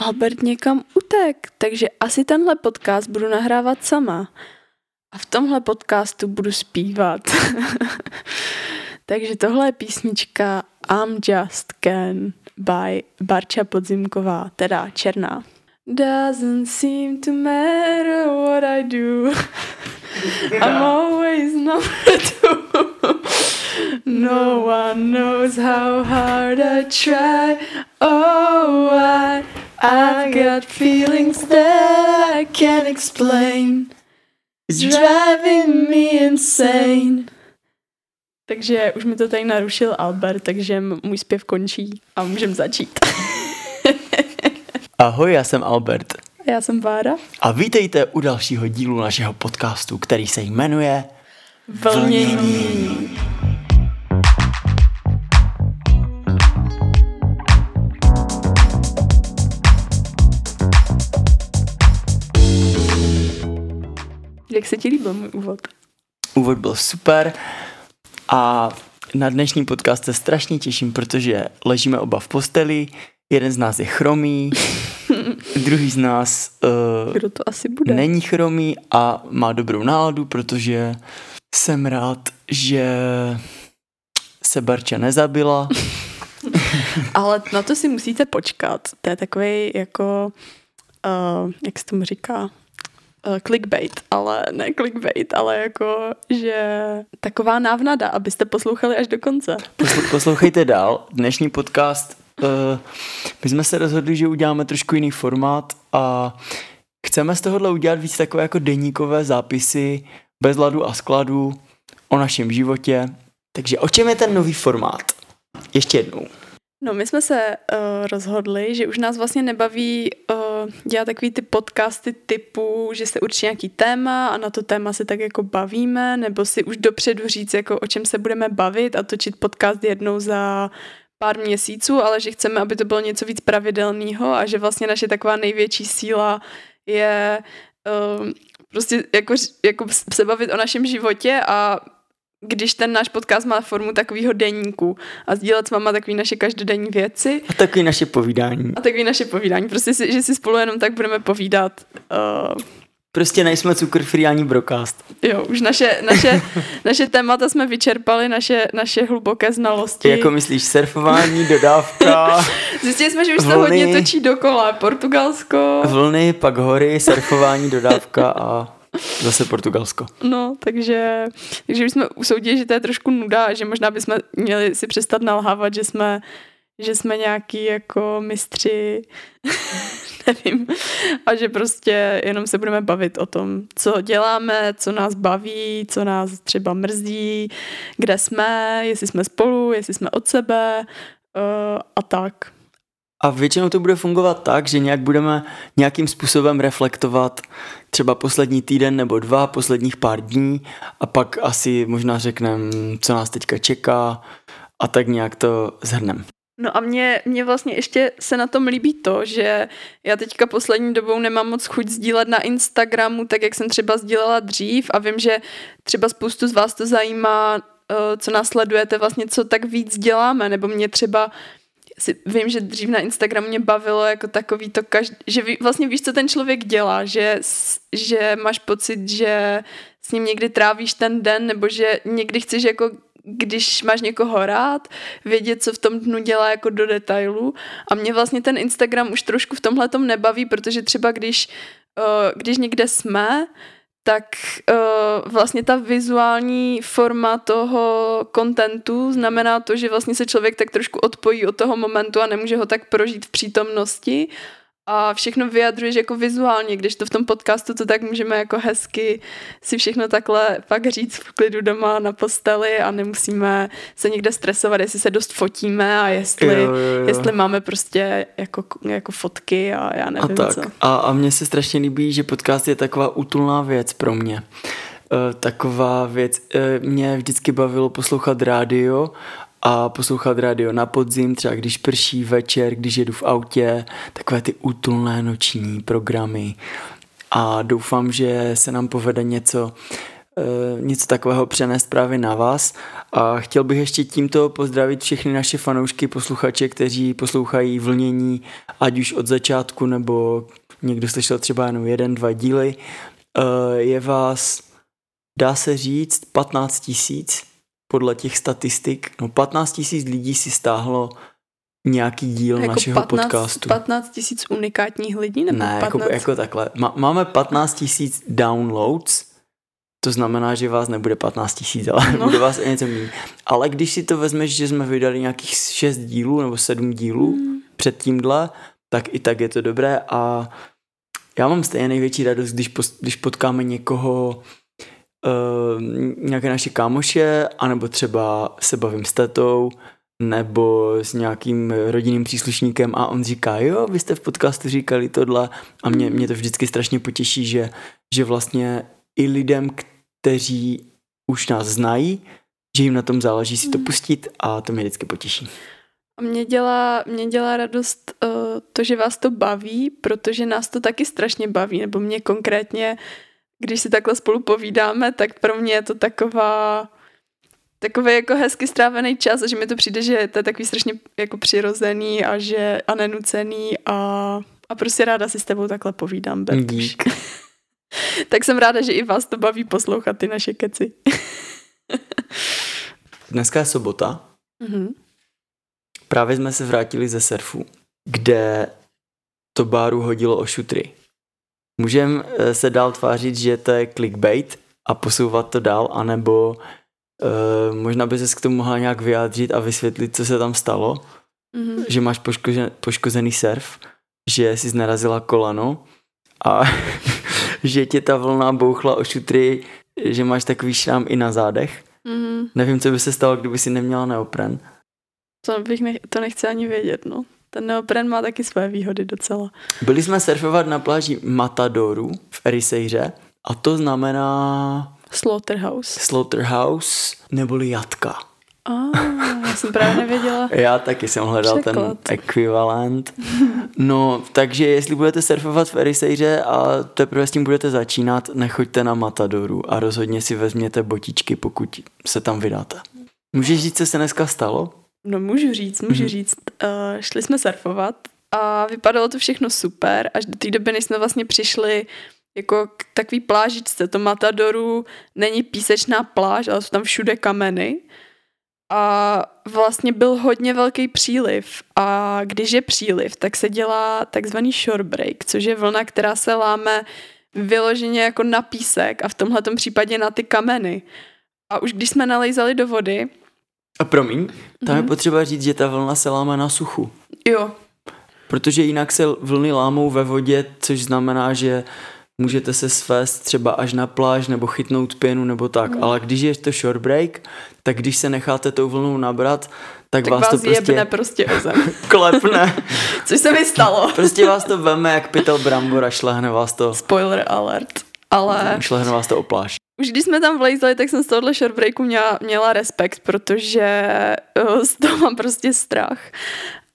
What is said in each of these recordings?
Albert někam utek, takže asi tenhle podcast budu nahrávat sama. A v tomhle podcastu budu zpívat. takže tohle je písnička I'm Just Ken by Barča Podzimková, teda Černá. Doesn't seem to matter what I do. I'm always number two. No one knows how hard I try. Oh, I, I got feelings that I can't explain. It's driving me insane. Takže už mi to tady narušil Albert, takže můj zpěv končí a můžeme začít. Ahoj, já jsem Albert. A já jsem Vára. A vítejte u dalšího dílu našeho podcastu, který se jmenuje Vlnění. Jak se ti líbil můj úvod? Úvod byl super a na dnešní podcast se strašně těším, protože ležíme oba v posteli, jeden z nás je chromý, druhý z nás uh, Kdo to asi bude? není chromý a má dobrou náladu, protože jsem rád, že se Barča nezabila. Ale na to si musíte počkat. To je takový jako, uh, jak se tomu říká, clickbait, ale ne clickbait, ale jako, že taková návnada, abyste poslouchali až do konce. Posl- poslouchejte dál. Dnešní podcast, uh, my jsme se rozhodli, že uděláme trošku jiný formát a chceme z tohohle udělat víc takové jako deníkové zápisy bez ladu a skladu o našem životě. Takže o čem je ten nový formát? Ještě jednou. No, my jsme se uh, rozhodli, že už nás vlastně nebaví uh, dělat takový ty podcasty typu, že se určí nějaký téma a na to téma se tak jako bavíme, nebo si už dopředu říct, jako o čem se budeme bavit a točit podcast jednou za pár měsíců, ale že chceme, aby to bylo něco víc pravidelného a že vlastně naše taková největší síla je uh, prostě jako, jako se bavit o našem životě a když ten náš podcast má formu takového deníku a sdílet s váma takový naše každodenní věci. A taky naše povídání. A takový naše povídání. Prostě, si, že si spolu jenom tak budeme povídat. Uh, Prostě nejsme cukr free ani brokast. jo, už naše, naše, naše témata jsme vyčerpali, naše, naše hluboké znalosti. Jako myslíš surfování, dodávka, Zjistili jsme, že už se Vlny. hodně točí dokola. Portugalsko, vlny, pak hory, surfování, dodávka a zase Portugalsko. no, takže, takže jsme usoudili, že to je trošku nuda že možná bychom měli si přestat nalhávat, že jsme že jsme nějaký jako mistři, nevím, a že prostě jenom se budeme bavit o tom, co děláme, co nás baví, co nás třeba mrzí, kde jsme, jestli jsme spolu, jestli jsme od sebe uh, a tak. A většinou to bude fungovat tak, že nějak budeme nějakým způsobem reflektovat třeba poslední týden nebo dva, posledních pár dní a pak asi možná řekneme, co nás teďka čeká a tak nějak to zhrneme. No a mě, mě vlastně ještě se na tom líbí to, že já teďka poslední dobou nemám moc chuť sdílet na Instagramu, tak jak jsem třeba sdílela dřív a vím, že třeba spoustu z vás to zajímá, eh, co nás sledujete, vlastně co tak víc děláme, nebo mě třeba si, vím, že dřív na Instagramu mě bavilo jako takový to, každ- že ví, vlastně víš, co ten člověk dělá, že, že máš pocit, že s ním někdy trávíš ten den, nebo že někdy chceš jako když máš někoho rád, vědět, co v tom dnu dělá jako do detailu. A mě vlastně ten Instagram už trošku v tomhle tom nebaví, protože třeba když, uh, když někde jsme, tak uh, vlastně ta vizuální forma toho kontentu znamená to, že vlastně se člověk tak trošku odpojí od toho momentu a nemůže ho tak prožít v přítomnosti a všechno vyjadřuješ jako vizuálně, když to v tom podcastu to tak můžeme jako hezky si všechno takhle pak říct v klidu doma na posteli a nemusíme se někde stresovat, jestli se dost fotíme a jestli, Jo, jo, jo. jestli máme prostě jako, jako fotky a já A nevím tak. co. A, a mně se strašně líbí, že podcast je taková útulná věc pro mě. E, taková věc, e, mě vždycky bavilo poslouchat rádio a poslouchat rádio na podzim, třeba když prší večer, když jedu v autě, takové ty útulné noční programy. A doufám, že se nám povede něco uh, něco takového přenést právě na vás. A chtěl bych ještě tímto pozdravit všechny naše fanoušky, posluchače, kteří poslouchají vlnění, ať už od začátku, nebo někdo slyšel třeba jenom jeden, dva díly. Uh, je vás, dá se říct, 15 tisíc podle těch statistik. No 15 tisíc lidí si stáhlo nějaký díl jako našeho 15, podcastu. 15 tisíc unikátních lidí? Nebo ne, 15... jako, jako takhle. máme 15 tisíc downloads, to znamená, že vás nebude 15 tisíc, ale no. bude vás o něco méně. Ale když si to vezmeš, že jsme vydali nějakých 6 dílů nebo 7 dílů mm. před tímhle, tak i tak je to dobré a já mám stejně největší radost, když, pos, když potkáme někoho, uh, nějaké naše kámoše, anebo třeba se bavím s tetou, nebo s nějakým rodinným příslušníkem a on říká, jo, vy jste v podcastu říkali tohle a mě, mě to vždycky strašně potěší, že, že vlastně i lidem, kteří už nás znají, že jim na tom záleží si to hmm. pustit a to mě vždycky potěší. A mě dělá, mě dělá radost uh, to, že vás to baví, protože nás to taky strašně baví, nebo mě konkrétně, když si takhle spolu povídáme, tak pro mě je to taková takový jako hezky strávený čas a že mi to přijde, že to je takový strašně jako přirozený a že a nenucený a, a prostě ráda si s tebou takhle povídám. Dík. tak jsem ráda, že i vás to baví poslouchat ty naše keci. Dneska je sobota. Mm-hmm. Právě jsme se vrátili ze surfu, kde to báru hodilo o šutry. Můžeme eh, se dál tvářit, že to je clickbait a posouvat to dál, anebo uh, možná by se k tomu mohla nějak vyjádřit a vysvětlit, co se tam stalo. Mm-hmm. Že máš poškozen, poškozený surf, že jsi narazila kolano a že tě ta vlna bouchla o šutry, že máš takový šrám i na zádech. Mm-hmm. Nevím, co by se stalo, kdyby si neměla neopren. To, bych nech, to nechci ani vědět, no. Ten neopren má taky své výhody docela. Byli jsme surfovat na pláži Matadoru v Erisejře a to znamená... Slaughterhouse. Slaughterhouse neboli jatka. A, já jsem právě nevěděla. Já taky jsem hledal Překlad. ten ekvivalent. No, takže jestli budete surfovat v Erisejře a teprve s tím budete začínat, nechoďte na Matadoru a rozhodně si vezměte botičky, pokud se tam vydáte. Můžeš říct, co se dneska stalo? No můžu říct, můžu mm-hmm. říct. Uh, šli jsme surfovat a vypadalo to všechno super, až do té doby, než jsme vlastně přišli jako k takový plážičce. To Matadoru není písečná pláž, ale jsou tam všude kameny. A vlastně byl hodně velký příliv a když je příliv, tak se dělá takzvaný shore break, což je vlna, která se láme vyloženě jako na písek a v tomhle případě na ty kameny. A už když jsme nalejzali do vody, a promiň, tam mm-hmm. je mhm. potřeba říct, že ta vlna se láme na suchu. Jo. Protože jinak se vlny lámou ve vodě, což znamená, že můžete se svést třeba až na pláž nebo chytnout pěnu nebo tak, mm. ale když je to short break, tak když se necháte tou vlnou nabrat, tak, tak vás, vás to prostě... prostě o zem. klepne. Což se mi stalo. prostě vás to veme jak pytel brambor a šlehne vás to... Spoiler alert. Ale... Šlehne vás to o pláž. Už když jsme tam vlejzli, tak jsem z tohohle short breaku měla, měla respekt, protože uh, z toho mám prostě strach.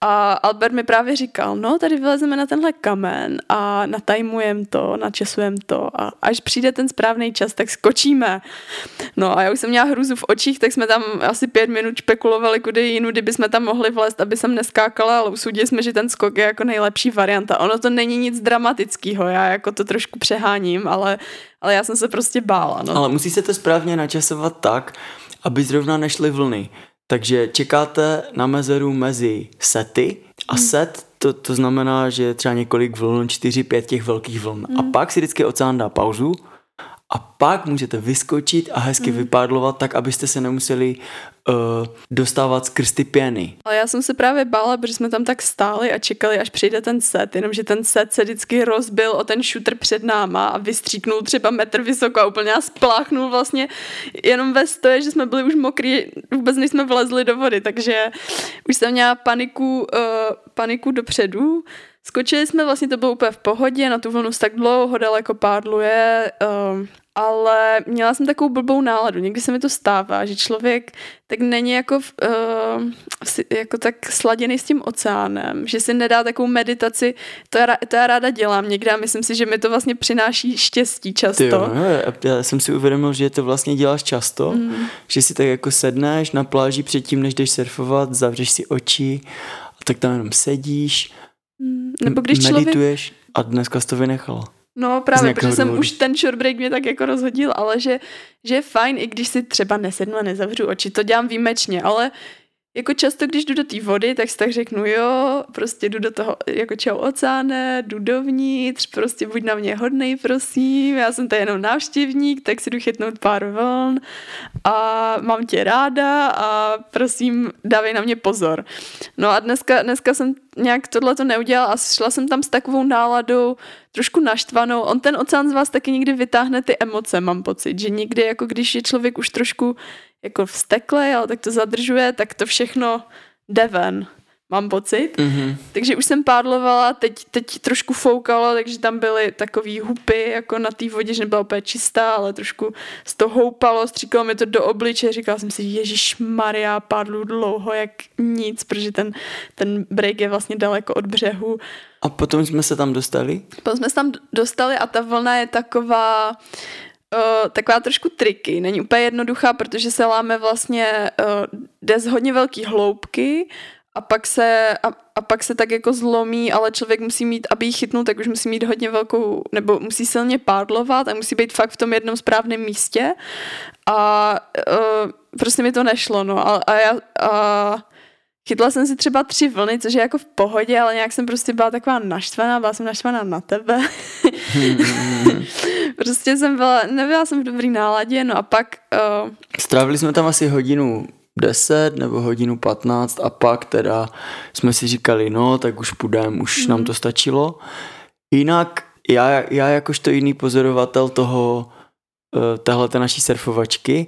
A Albert mi právě říkal, no tady vylezeme na tenhle kamen a natajmujeme to, načesujeme to a až přijde ten správný čas, tak skočíme. No a já už jsem měla hruzu v očích, tak jsme tam asi pět minut špekulovali, kudy jinudy bychom tam mohli vlézt, aby jsem neskákala, ale usudili jsme, že ten skok je jako nejlepší varianta. Ono to není nic dramatického, já jako to trošku přeháním, ale, ale já jsem se prostě bála. No. Ale musí se to správně načasovat tak, aby zrovna nešly vlny. Takže čekáte na mezeru mezi sety a hmm. set to, to znamená, že třeba několik vln, čtyři, pět těch velkých vln. Hmm. A pak si vždycky oceán dá pauzu a pak můžete vyskočit a hezky mm. vypadlovat tak, abyste se nemuseli uh, dostávat skrz ty pěny. Ale já jsem se právě bála, protože jsme tam tak stáli a čekali, až přijde ten set, jenomže ten set se vždycky rozbil o ten shooter před náma a vystříknul třeba metr vysoko a úplně nás spláchnul vlastně jenom ve stoje, že jsme byli už mokrý, vůbec než jsme vlezli do vody, takže už jsem měla paniku, uh, paniku dopředu, Skočili jsme, vlastně to bylo úplně v pohodě, na tu vlnu tak dlouho daleko pádluje, uh, ale měla jsem takovou blbou náladu. Někdy se mi to stává, že člověk tak není jako, uh, jako tak sladěný s tím oceánem, že si nedá takovou meditaci, to já, to já ráda dělám někde a myslím si, že mi to vlastně přináší štěstí často. Ty jo, já jsem si uvědomil, že to vlastně děláš často, mm. že si tak jako sedneš na pláži předtím, než jdeš surfovat, zavřeš si oči a tak tam jenom sedíš, mm. Nebo když medituješ člověk... a dneska jsi to vynechala. No právě, protože jsem důvodu. už ten short break mě tak jako rozhodil, ale že, že je fajn, i když si třeba nesednu a nezavřu oči, to dělám výjimečně, ale jako často, když jdu do té vody, tak si tak řeknu, jo, prostě jdu do toho, jako čau oceáne, jdu dovnitř, prostě buď na mě hodnej, prosím, já jsem tady jenom návštěvník, tak si jdu chytnout pár vln a mám tě ráda a prosím, dávej na mě pozor. No a dneska, dneska jsem nějak tohle to neudělala a šla jsem tam s takovou náladou, trošku naštvanou. On ten oceán z vás taky někdy vytáhne ty emoce, mám pocit, že někdy, jako když je člověk už trošku jako vsteklej, ale tak to zadržuje, tak to všechno jde ven mám pocit. Mm-hmm. Takže už jsem pádlovala, teď, teď trošku foukalo, takže tam byly takový hupy jako na té vodě, že nebyla úplně čistá, ale trošku z toho houpalo, stříkalo mi to do obliče, říkala jsem si, Ježíš Maria, pádlu dlouho jak nic, protože ten, ten break je vlastně daleko od břehu. A potom jsme se tam dostali? Potom jsme se tam dostali a ta vlna je taková, Taková trošku triky. Není úplně jednoduchá, protože se láme vlastně, uh, jde z hodně velký hloubky a pak se, a, a pak se tak jako zlomí, ale člověk musí mít, aby ji chytnul, tak už musí mít hodně velkou, nebo musí silně pádlovat a musí být fakt v tom jednom správném místě a uh, prostě mi to nešlo, no a, a já a chytla jsem si třeba tři vlny, což je jako v pohodě, ale nějak jsem prostě byla taková naštvaná, byla jsem naštvaná na tebe. prostě jsem byla, nebyla jsem v dobrý náladě, no a pak... Uh, Strávili jsme tam asi hodinu 10 nebo hodinu 15 a pak teda jsme si říkali, no tak už půjdeme, už mm. nám to stačilo. Jinak já, já jakožto jiný pozorovatel toho, eh, téhle naší surfovačky,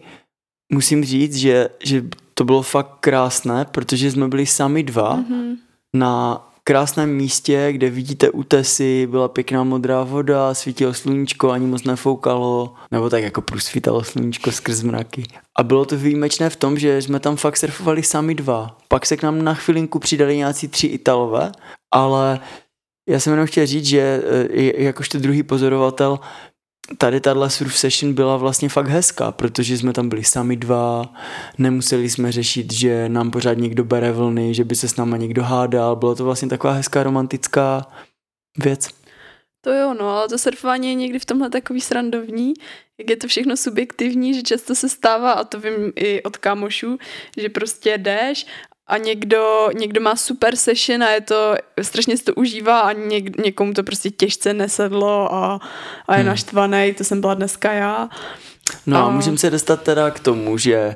musím říct, že, že to bylo fakt krásné, protože jsme byli sami dva mm-hmm. na krásném místě, kde vidíte útesy, byla pěkná modrá voda, svítilo sluníčko, ani moc nefoukalo, nebo tak jako prosvítalo sluníčko skrz mraky. A bylo to výjimečné v tom, že jsme tam fakt surfovali sami dva. Pak se k nám na chvilinku přidali nějací tři Italové, ale já jsem jenom chtěl říct, že e, jakožto druhý pozorovatel tady tahle surf session byla vlastně fakt hezká, protože jsme tam byli sami dva, nemuseli jsme řešit, že nám pořád někdo bere vlny, že by se s náma někdo hádal, bylo to vlastně taková hezká romantická věc. To jo, no, ale to surfování je někdy v tomhle takový srandovní, jak je to všechno subjektivní, že často se stává, a to vím i od kámošů, že prostě jdeš a někdo, někdo má super session a je to, strašně si to užívá a něk, někomu to prostě těžce nesedlo a, a je hmm. naštvaný, to jsem byla dneska já. No a můžeme se dostat teda k tomu, že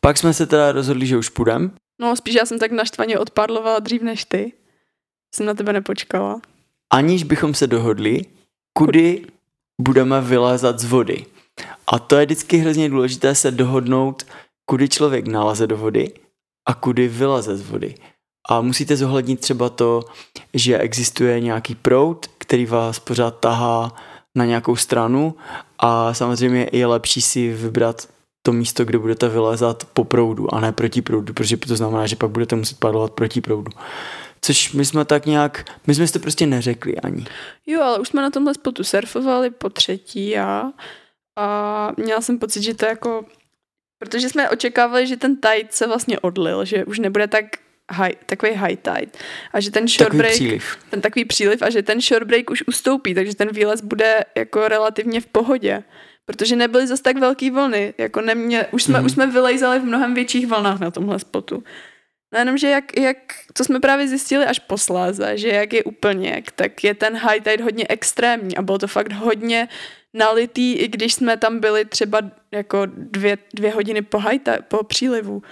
pak jsme se teda rozhodli, že už půjdem. No spíš já jsem tak naštvaně odpadlovala dřív než ty. Jsem na tebe nepočkala. Aniž bychom se dohodli, kudy budeme vylézat z vody. A to je vždycky hrozně důležité se dohodnout, kudy člověk naleze do vody a kudy vyleze z vody. A musíte zohlednit třeba to, že existuje nějaký proud, který vás pořád tahá na nějakou stranu a samozřejmě je lepší si vybrat to místo, kde budete vylezat po proudu a ne proti proudu, protože to znamená, že pak budete muset padovat proti proudu. Což my jsme tak nějak, my jsme si to prostě neřekli ani. Jo, ale už jsme na tomhle spotu surfovali po třetí a, a měla jsem pocit, že to jako Protože jsme očekávali, že ten tide se vlastně odlil, že už nebude tak high, takový high tide a že ten short break, příliv. ten takový příliv a že ten short break už ustoupí, takže ten výlez bude jako relativně v pohodě. Protože nebyly zase tak velký vlny, jako nemě, už, jsme, mm. už jsme vylejzali v mnohem větších vlnách na tomhle spotu. No jenom, že jak, jak, to jsme právě zjistili až posléze, že jak je úplně, tak je ten high tide hodně extrémní a bylo to fakt hodně nalitý, i když jsme tam byli třeba jako dvě, dvě hodiny po, hajta, po přílivu.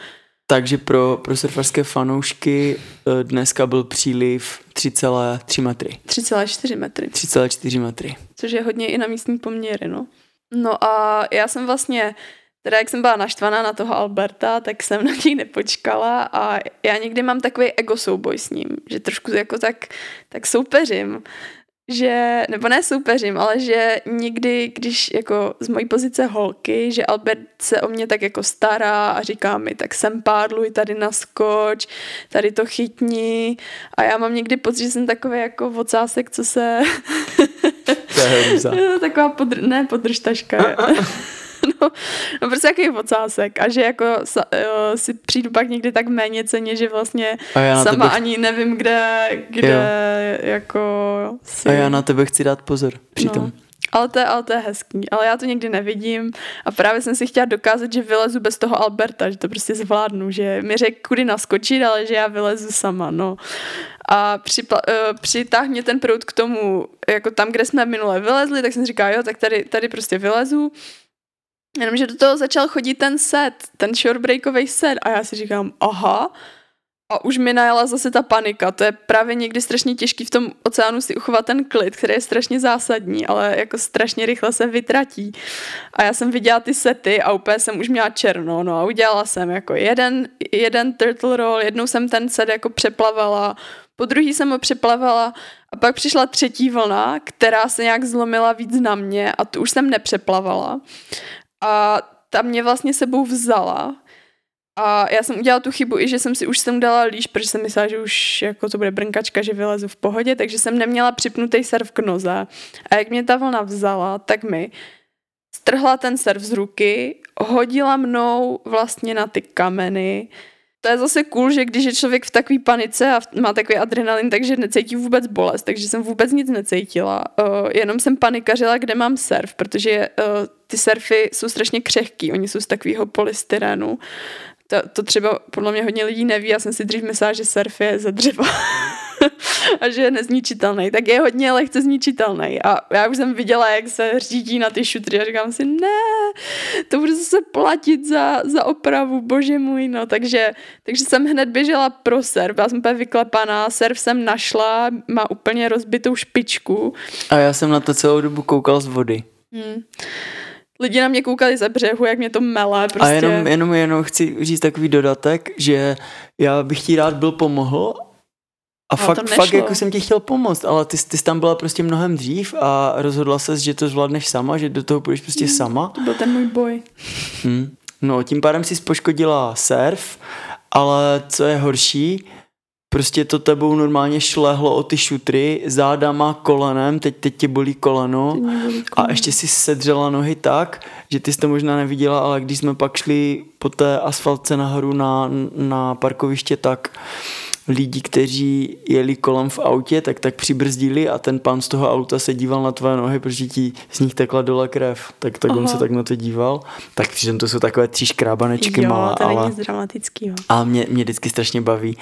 Takže pro, pro surferské fanoušky eh, dneska byl příliv 3,3 metry. 3,4 metry. 3,4 metry. Což je hodně i na místní poměry, no. No a já jsem vlastně, teda jak jsem byla naštvaná na toho Alberta, tak jsem na něj nepočkala a já někdy mám takový ego souboj s ním, že trošku jako tak, tak soupeřím že, nebo ne soupeřím, ale že někdy, když jako z mojí pozice holky, že Albert se o mě tak jako stará a říká mi, tak sem pádluj, tady naskoč, tady to chytni a já mám někdy pocit, že jsem takový jako vocásek, co se... To je Taková podr... ne podržtaška. no, no prostě jaký ocásek a že jako sa, jo, si přijdu pak někdy tak méně ceně, že vlastně sama tebe... ani nevím, kde, kde jo. jako si... A já na tebe chci dát pozor přitom. No. Ale to, je, ale to je hezký. Ale já to někdy nevidím a právě jsem si chtěla dokázat, že vylezu bez toho Alberta, že to prostě zvládnu, že mi řekl, kudy naskočit, ale že já vylezu sama, no. A připla, uh, přitáh mě ten prout k tomu, jako tam, kde jsme minule vylezli, tak jsem říkala, jo, tak tady, tady prostě vylezu Jenomže do toho začal chodit ten set, ten shorebreakový set a já si říkám, aha, a už mi najela zase ta panika. To je právě někdy strašně těžký v tom oceánu si uchovat ten klid, který je strašně zásadní, ale jako strašně rychle se vytratí. A já jsem viděla ty sety a úplně jsem už měla černo, no a udělala jsem jako jeden, jeden turtle roll, jednou jsem ten set jako přeplavala, po druhý jsem ho přeplavala a pak přišla třetí vlna, která se nějak zlomila víc na mě a tu už jsem nepřeplavala a ta mě vlastně sebou vzala a já jsem udělala tu chybu i, že jsem si už sem dala líš, protože jsem myslela, že už jako to bude brnkačka, že vylezu v pohodě, takže jsem neměla připnutý serv k noze. A jak mě ta vlna vzala, tak mi strhla ten serv z ruky, hodila mnou vlastně na ty kameny, to je zase cool, že když je člověk v takové panice a má takový adrenalin, takže necítí vůbec bolest, takže jsem vůbec nic necítila. Uh, jenom jsem panikařila, kde mám surf, protože uh, ty surfy jsou strašně křehký, oni jsou z takového polystyrenu. To, to třeba podle mě hodně lidí neví, já jsem si dřív myslela, že surf je ze dřeva. a že je nezničitelný, tak je hodně lehce zničitelný. A já už jsem viděla, jak se řídí na ty šutry a říkám si, ne, to bude zase platit za, za opravu, bože můj, no. Takže, takže jsem hned běžela pro serv, já jsem úplně vyklepaná, serv jsem našla, má úplně rozbitou špičku. A já jsem na to celou dobu koukal z vody. Hmm lidi na mě koukali ze břehu, jak mě to mele. Prostě. A jenom, jenom, jenom chci říct takový dodatek, že já bych ti rád byl pomohl a ale fakt, fakt jako jsem ti chtěl pomoct, ale ty, ty jsi tam byla prostě mnohem dřív a rozhodla se, že to zvládneš sama, že do toho půjdeš prostě hmm, sama. To byl ten můj boj. Hmm. No, tím pádem si poškodila surf, ale co je horší, prostě to tebou normálně šlehlo o ty šutry, zádama, kolenem, teď, teď tě bolí koleno a ještě si sedřela nohy tak, že ty jsi to možná neviděla, ale když jsme pak šli po té asfaltce nahoru na, na parkoviště, tak lidi, kteří jeli kolem v autě, tak tak přibrzdili a ten pán z toho auta se díval na tvoje nohy, protože ti z nich tekla dole krev. Tak, tak on se tak na to díval. Tak přitom to jsou takové tři škrábanečky jo, malé. to ale, není dramatický. Jo. Ale mě, mě vždycky strašně baví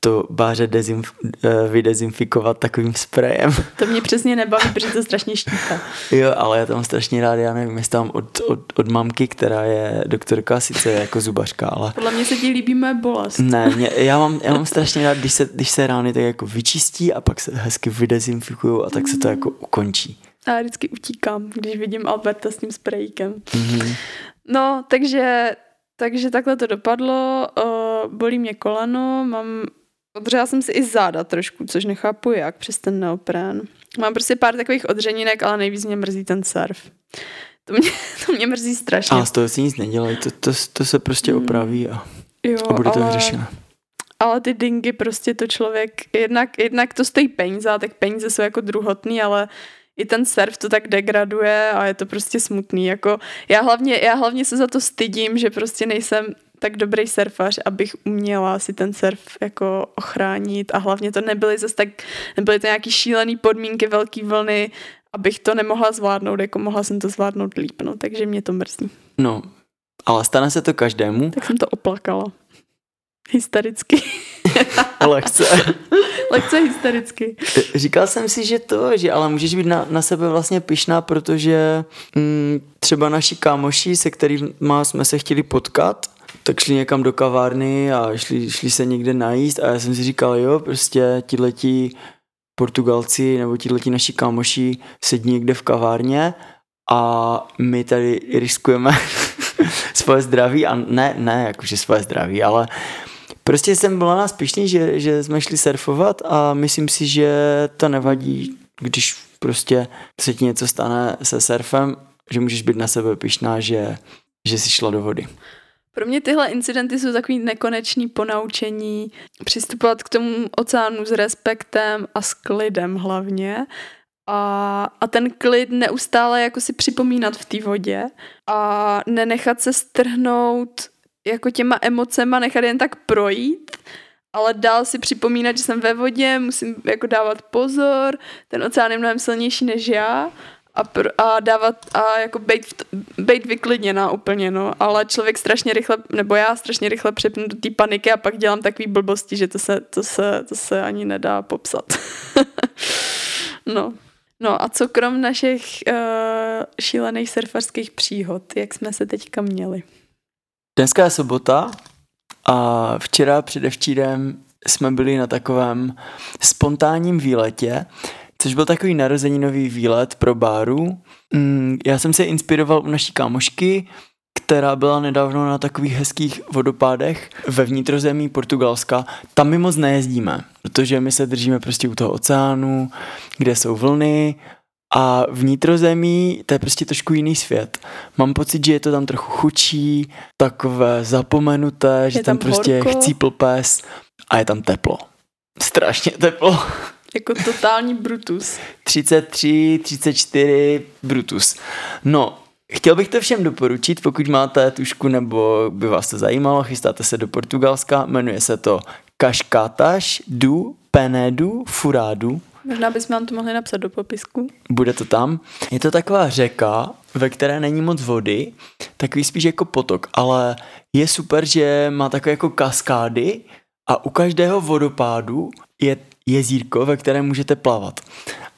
to báře dezinf, eh, vydezinfikovat takovým sprejem. To mě přesně nebaví, protože to strašně štípe. Jo, ale já tam strašně rád, já nevím, jestli tam od, od, od mamky, která je doktorka, sice jako zubařka, ale... Podle mě se ti líbí moje bolest. Ne, mě, já, mám, já mám strašně rád, když se, když se rány tak jako vyčistí a pak se hezky vydezinfikují a tak se to jako ukončí. Já vždycky utíkám, když vidím Alberta s tím sprejkem. Mm-hmm. No, takže takže takhle to dopadlo, uh, bolí mě koleno, mám Odřela jsem si i záda trošku, což nechápu jak přes ten neopren. Mám prostě pár takových odřeninek, ale nejvíc mě mrzí ten surf. To mě, to mě mrzí strašně. A z toho si nic nedělají, to, to, to se prostě hmm. opraví a, jo, a bude to vyřešeno. Ale ty dingy prostě to člověk, jednak, jednak to stojí peníze, tak peníze jsou jako druhotný, ale i ten surf to tak degraduje a je to prostě smutný. Jako já, hlavně, já hlavně se za to stydím, že prostě nejsem tak dobrý surfař, abych uměla si ten surf jako ochránit a hlavně to nebyly zase tak, nebyly to nějaký šílený podmínky, velký vlny, abych to nemohla zvládnout, jako mohla jsem to zvládnout líp, no, takže mě to mrzí. No, ale stane se to každému. Tak jsem to oplakala. Hystericky. Lehce. Lehce hystericky. Říkal jsem si, že to, že ale můžeš být na, na sebe vlastně pyšná, protože mm, třeba naši kámoši, se kterými jsme se chtěli potkat, tak šli někam do kavárny a šli, šli se někde najíst a já jsem si říkal, jo, prostě tihleti Portugalci nebo tihleti naši kámoši sedí někde v kavárně a my tady riskujeme svoje zdraví a ne, ne jakože svoje zdraví, ale prostě jsem byla nás pišný, že, že jsme šli surfovat a myslím si, že to nevadí, když prostě se ti něco stane se surfem, že můžeš být na sebe pišná, že, že jsi šla do vody. Pro mě tyhle incidenty jsou takový nekonečný ponaučení, přistupovat k tomu oceánu s respektem a s klidem hlavně. A, a ten klid neustále jako si připomínat v té vodě a nenechat se strhnout jako těma emocema, nechat jen tak projít, ale dál si připomínat, že jsem ve vodě, musím jako dávat pozor, ten oceán je mnohem silnější než já a, pr- a dávat a jako být, být vyklidněná úplně, no, ale člověk strašně rychle, nebo já strašně rychle přepnu do té paniky a pak dělám takový blbosti, že to se, to se, to se ani nedá popsat. no. No a co krom našich uh, šílených surferských příhod, jak jsme se teďka měli? Dneska je sobota a včera předevčírem jsme byli na takovém spontánním výletě, což byl takový narozeninový výlet pro Báru. Mm, já jsem se inspiroval u naší kámošky, která byla nedávno na takových hezkých vodopádech ve vnitrozemí Portugalska. Tam my moc nejezdíme, protože my se držíme prostě u toho oceánu, kde jsou vlny a vnitrozemí, to je prostě trošku jiný svět. Mám pocit, že je to tam trochu chučí, takové zapomenuté, je že tam, tam prostě horko. chcípl pes a je tam teplo. Strašně teplo. Jako totální Brutus. 33, 34, Brutus. No, chtěl bych to všem doporučit, pokud máte tušku nebo by vás to zajímalo, chystáte se do Portugalska, jmenuje se to Cascatas du Penedu Furadu. Možná bychom vám to mohli napsat do popisku. Bude to tam. Je to taková řeka, ve které není moc vody, takový spíš jako potok, ale je super, že má takové jako kaskády a u každého vodopádu je jezírko, ve kterém můžete plavat.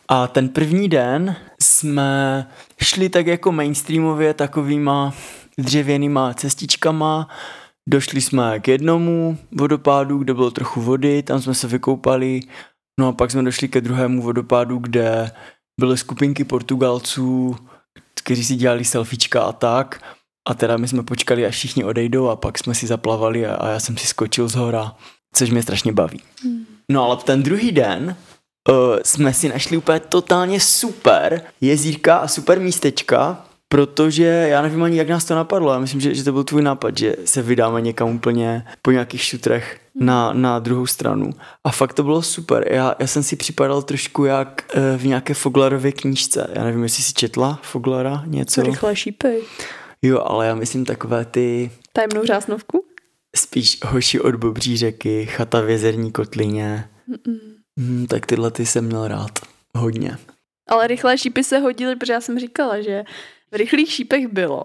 A ten první den jsme šli tak jako mainstreamově takovýma dřevěnýma cestičkama, došli jsme k jednomu vodopádu, kde bylo trochu vody, tam jsme se vykoupali, no a pak jsme došli ke druhému vodopádu, kde byly skupinky Portugalců, kteří si dělali selfiečka a tak. A teda my jsme počkali, až všichni odejdou a pak jsme si zaplavali a, a já jsem si skočil z hora, což mě strašně baví. Hmm. No ale ten druhý den uh, jsme si našli úplně totálně super jezírka a super místečka, protože já nevím ani, jak nás to napadlo. Já myslím, že, že to byl tvůj nápad, že se vydáme někam úplně po nějakých šutrech na, na druhou stranu. A fakt to bylo super. Já, já jsem si připadal trošku jak uh, v nějaké Foglarově knížce. Já nevím, jestli jsi četla Foglara něco. Rychlé šípy. Jo, ale já myslím takové ty... Tajemnou řásnovku? Spíš hoši od Bobří řeky, chata v jezerní kotlině. Mm, tak tyhle ty jsem měl rád. Hodně. Ale rychlé šípy se hodily, protože já jsem říkala, že v rychlých šípech bylo,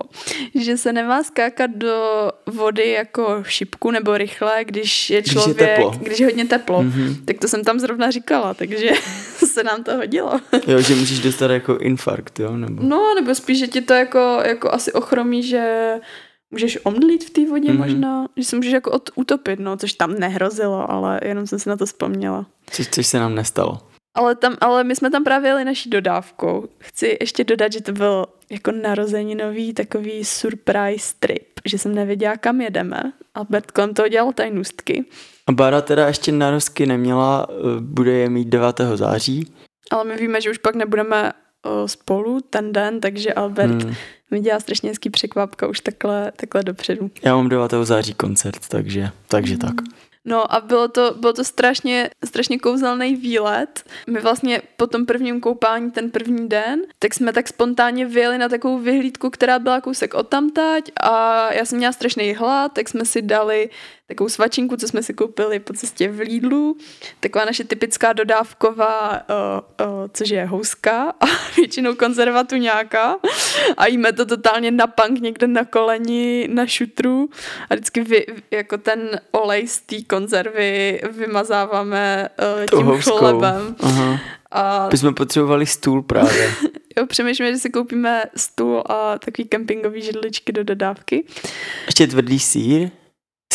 že se nemá skákat do vody jako šipku nebo rychle, když je člověk, když je, teplo. Když je hodně teplo. Mm-hmm. Tak to jsem tam zrovna říkala, takže se nám to hodilo. Jo, že můžeš dostat jako infarkt, jo? Nebo... No, nebo spíš, že ti to jako, jako asi ochromí, že můžeš omdlít v té vodě mm-hmm. možná, že se můžeš jako od, utopit, no, což tam nehrozilo, ale jenom jsem si na to vzpomněla. Což, což se nám nestalo. Ale, tam, ale my jsme tam právě jeli naší dodávkou. Chci ještě dodat, že to byl jako narozeninový takový surprise trip, že jsem nevěděla, kam jedeme. Albert kolem toho dělal tajnůstky. A Bára teda ještě narozky neměla, eh, bude je mít 9. září. Ale my víme, že už pak nebudeme spolu ten den, takže Albert hmm. mi dělá strašně hezký překvapka už takhle, takhle dopředu. Já mám 9. září koncert, takže, takže hmm. tak. No a bylo to, bylo to strašně, strašně kouzelný výlet. My vlastně po tom prvním koupání, ten první den, tak jsme tak spontánně vyjeli na takovou vyhlídku, která byla kousek od tamtať a já jsem měla strašný hlad, tak jsme si dali takovou svačinku, co jsme si koupili po cestě v Lidlu. Taková naše typická dodávková, uh, uh, což je houska a většinou konzervatu nějaká. A jíme to totálně na punk někde na koleni, na šutru. A vždycky vy, jako ten olej z té konzervy vymazáváme uh, tím houskou. chlebem. Aha. A... My jsme potřebovali stůl právě. jo, přemýšlíme, že si koupíme stůl a takový kempingový židličky do dodávky. Ještě tvrdý sír.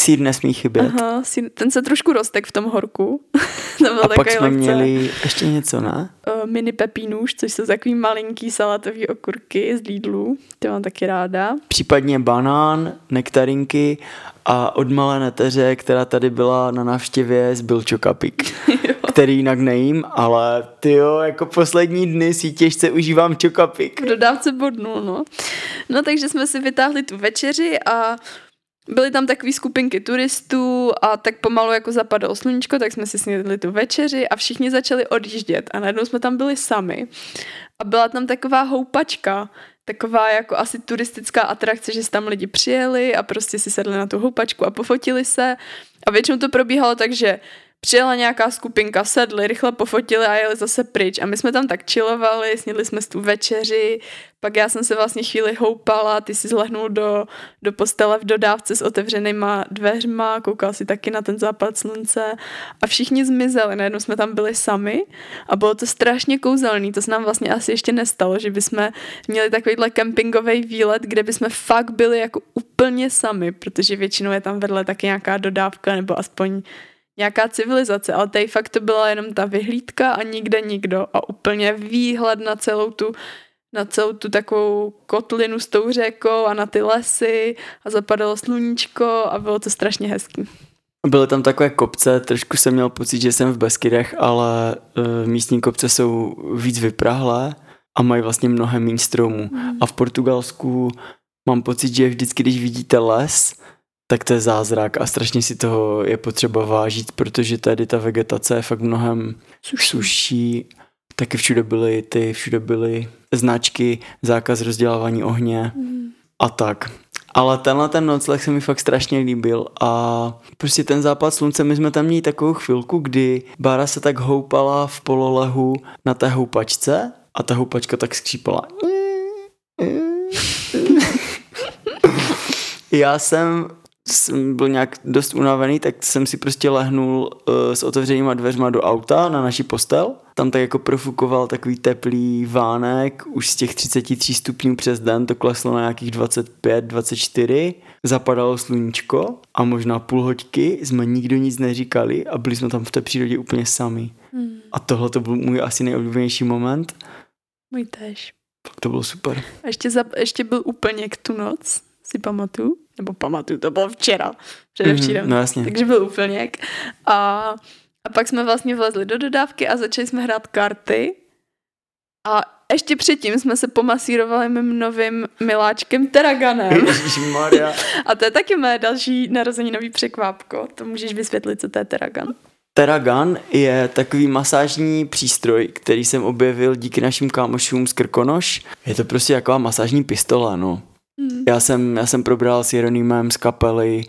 Sír nesmí chybět. Aha, sír, ten se trošku roztek v tom horku. to a pak jsme lekce. měli ještě něco, ne? Uh, mini pepínuš, což jsou takový malinký salatový okurky z Lidlu. To mám taky ráda. Případně banán, nektarinky a od malé neteře, která tady byla na návštěvě, zbyl čokapik, který jinak nejím, ale ty jo, jako poslední dny si těžce užívám čokapik. V dodávce bodnul, no. No takže jsme si vytáhli tu večeři a byly tam takové skupinky turistů a tak pomalu jako zapadlo sluníčko, tak jsme si snědli tu večeři a všichni začali odjíždět a najednou jsme tam byli sami. A byla tam taková houpačka, taková jako asi turistická atrakce, že tam lidi přijeli a prostě si sedli na tu houpačku a pofotili se. A většinou to probíhalo tak, že přijela nějaká skupinka, sedli, rychle pofotili a jeli zase pryč. A my jsme tam tak chillovali, snědli jsme tu večeři, pak já jsem se vlastně chvíli houpala, ty si zlehnul do, do postele v dodávce s otevřenýma dveřma, koukal si taky na ten západ slunce a všichni zmizeli, najednou jsme tam byli sami a bylo to strašně kouzelný, to se nám vlastně asi ještě nestalo, že bychom měli takovýhle kempingový výlet, kde bychom fakt byli jako úplně sami, protože většinou je tam vedle taky nějaká dodávka nebo aspoň nějaká civilizace, ale tady fakt to byla jenom ta vyhlídka a nikde nikdo a úplně výhled na celou tu na celou tu takovou kotlinu s tou řekou a na ty lesy a zapadalo sluníčko a bylo to strašně hezký. Byly tam takové kopce, trošku jsem měl pocit, že jsem v Beskydech, ale uh, místní kopce jsou víc vyprahlé a mají vlastně mnohem méně stromů. Mm. A v Portugalsku mám pocit, že vždycky, když vidíte les, tak to je zázrak a strašně si toho je potřeba vážit, protože tady ta vegetace je fakt mnohem suší. Taky všude byly ty, všude byly značky, zákaz rozdělávání ohně mm. a tak. Ale tenhle ten nocleh se mi fakt strašně líbil a prostě ten západ slunce, my jsme tam měli takovou chvilku, kdy Bára se tak houpala v pololehu na té houpačce a ta houpačka tak skřípala. Já jsem jsem byl nějak dost unavený, tak jsem si prostě lehnul uh, s otevřenýma dveřma do auta na naší postel. Tam tak jako profukoval takový teplý vánek, už z těch 33 stupňů přes den to kleslo na nějakých 25, 24. Zapadalo sluníčko a možná půl hoďky jsme nikdo nic neříkali a byli jsme tam v té přírodě úplně sami. Hmm. A tohle to byl můj asi nejoblíbenější moment. Můj tež. Tak to bylo super. A ještě, za, ještě byl úplně k tu noc, si pamatuju nebo pamatuju, to bylo včera, předevčírem. Mm, no jasně. Takže byl úplněk. A, a pak jsme vlastně vlezli do dodávky a začali jsme hrát karty. A ještě předtím jsme se pomasírovali mým novým miláčkem Teraganem. a to je taky mé další narozeninový překvápko. To můžeš vysvětlit, co to je Teragan. Teragan je takový masážní přístroj, který jsem objevil díky našim kámošům z Krkonoš. Je to prostě taková masážní pistole, no. Hmm. Já, jsem, já jsem probral s Jeronýmem z kapely,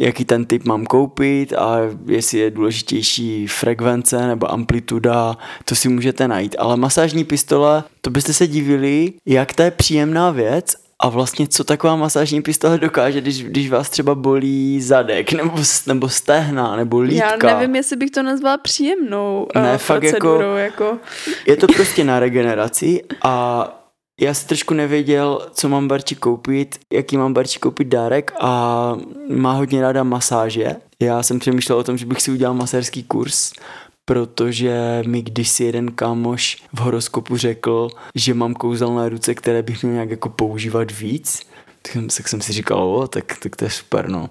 jaký ten typ mám koupit a jestli je důležitější frekvence nebo amplituda, to si můžete najít. Ale masážní pistole, to byste se divili, jak to je příjemná věc a vlastně co taková masážní pistole dokáže, když, když vás třeba bolí zadek, nebo, nebo stehna, nebo lítka. Já nevím, jestli bych to nazvala příjemnou uh, ne, fakt jako, jako... Je to prostě na regeneraci a já si trošku nevěděl, co mám Barči koupit, jaký mám Barči koupit dárek a má hodně ráda masáže. Já jsem přemýšlel o tom, že bych si udělal masérský kurz, protože mi když si jeden kámoš v horoskopu řekl, že mám kouzelné ruce, které bych měl nějak jako používat víc, tak jsem, tak jsem si říkal, o, tak, tak to je super, no.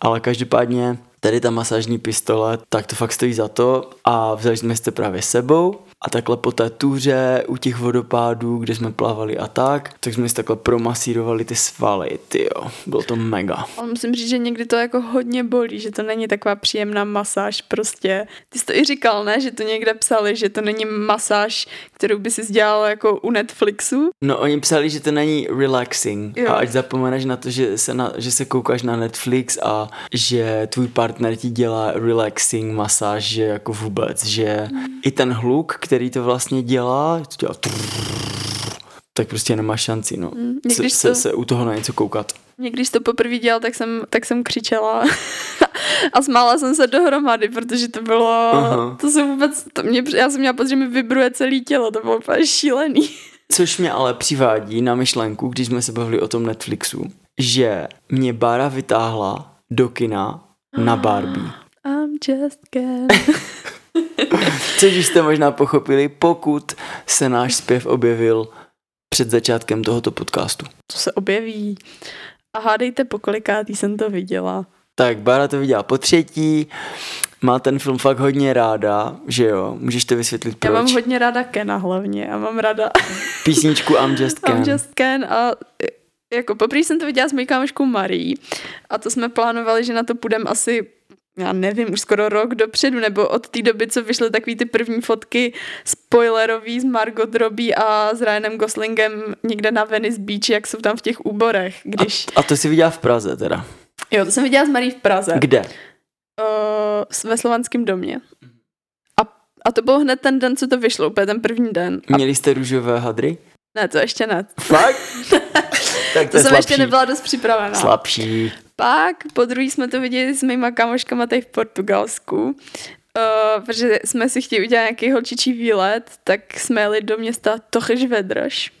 Ale každopádně tady ta masážní pistole, tak to fakt stojí za to a vzali jsme si to právě sebou a takhle po té tuře u těch vodopádů, kde jsme plavali a tak, tak jsme si takhle promasírovali ty svaly, ty jo, bylo to mega. Ale musím říct, že někdy to jako hodně bolí, že to není taková příjemná masáž prostě. Ty jsi to i říkal, ne, že to někde psali, že to není masáž, kterou by si dělal jako u Netflixu. No oni psali, že to není relaxing jo. a ať zapomeneš na to, že se, na, že se koukáš na Netflix a že tvůj partner ti dělá relaxing masáž, že jako vůbec, že mm. i ten hluk, který to vlastně dělá, to dělá tak prostě nemá šanci, no. Mm, se, se, to, se u toho na něco koukat. Někdy když to poprvé dělal, tak jsem, tak jsem křičela a smála jsem se dohromady, protože to bylo, Aha. to se vůbec, to mě, já jsem měla pocit, že mi vibruje celé tělo, to bylo úplně šílený. Což mě ale přivádí na myšlenku, když jsme se bavili o tom Netflixu, že mě Bára vytáhla do kina na Barbie. I'm just Což už jste možná pochopili, pokud se náš zpěv objevil před začátkem tohoto podcastu. Co se objeví? A hádejte, po kolikátý jsem to viděla. Tak, Bára to viděla po třetí, má ten film fakt hodně ráda, že jo? Můžeš to vysvětlit proč? Já mám hodně ráda Kena hlavně. Já mám ráda Písničku I'm Just Ken. I'm Just Ken a jako poprvé jsem to viděla s mojí kámoškou Marí a to jsme plánovali, že na to půjdeme asi já nevím, už skoro rok dopředu, nebo od té doby, co vyšly takový ty první fotky spoilerový s Margot Robbie a s Ryanem Goslingem někde na Venice Beach, jak jsou tam v těch úborech, když... A, a to si viděla v Praze teda? Jo, to jsem viděla s Marí v Praze. Kde? Uh, ve Slovanském domě. A, a to byl hned ten den, co to vyšlo, úplně ten první den. A... Měli jste růžové hadry? Ne, to ještě ne. Fakt? tak to, to jsem slabší. ještě nebyla dost připravená. Slabší. Pak po druhý jsme to viděli s mýma kamoškama tady v Portugalsku, uh, protože jsme si chtěli udělat nějaký holčičí výlet, tak jsme jeli do města Tochež Vedrž,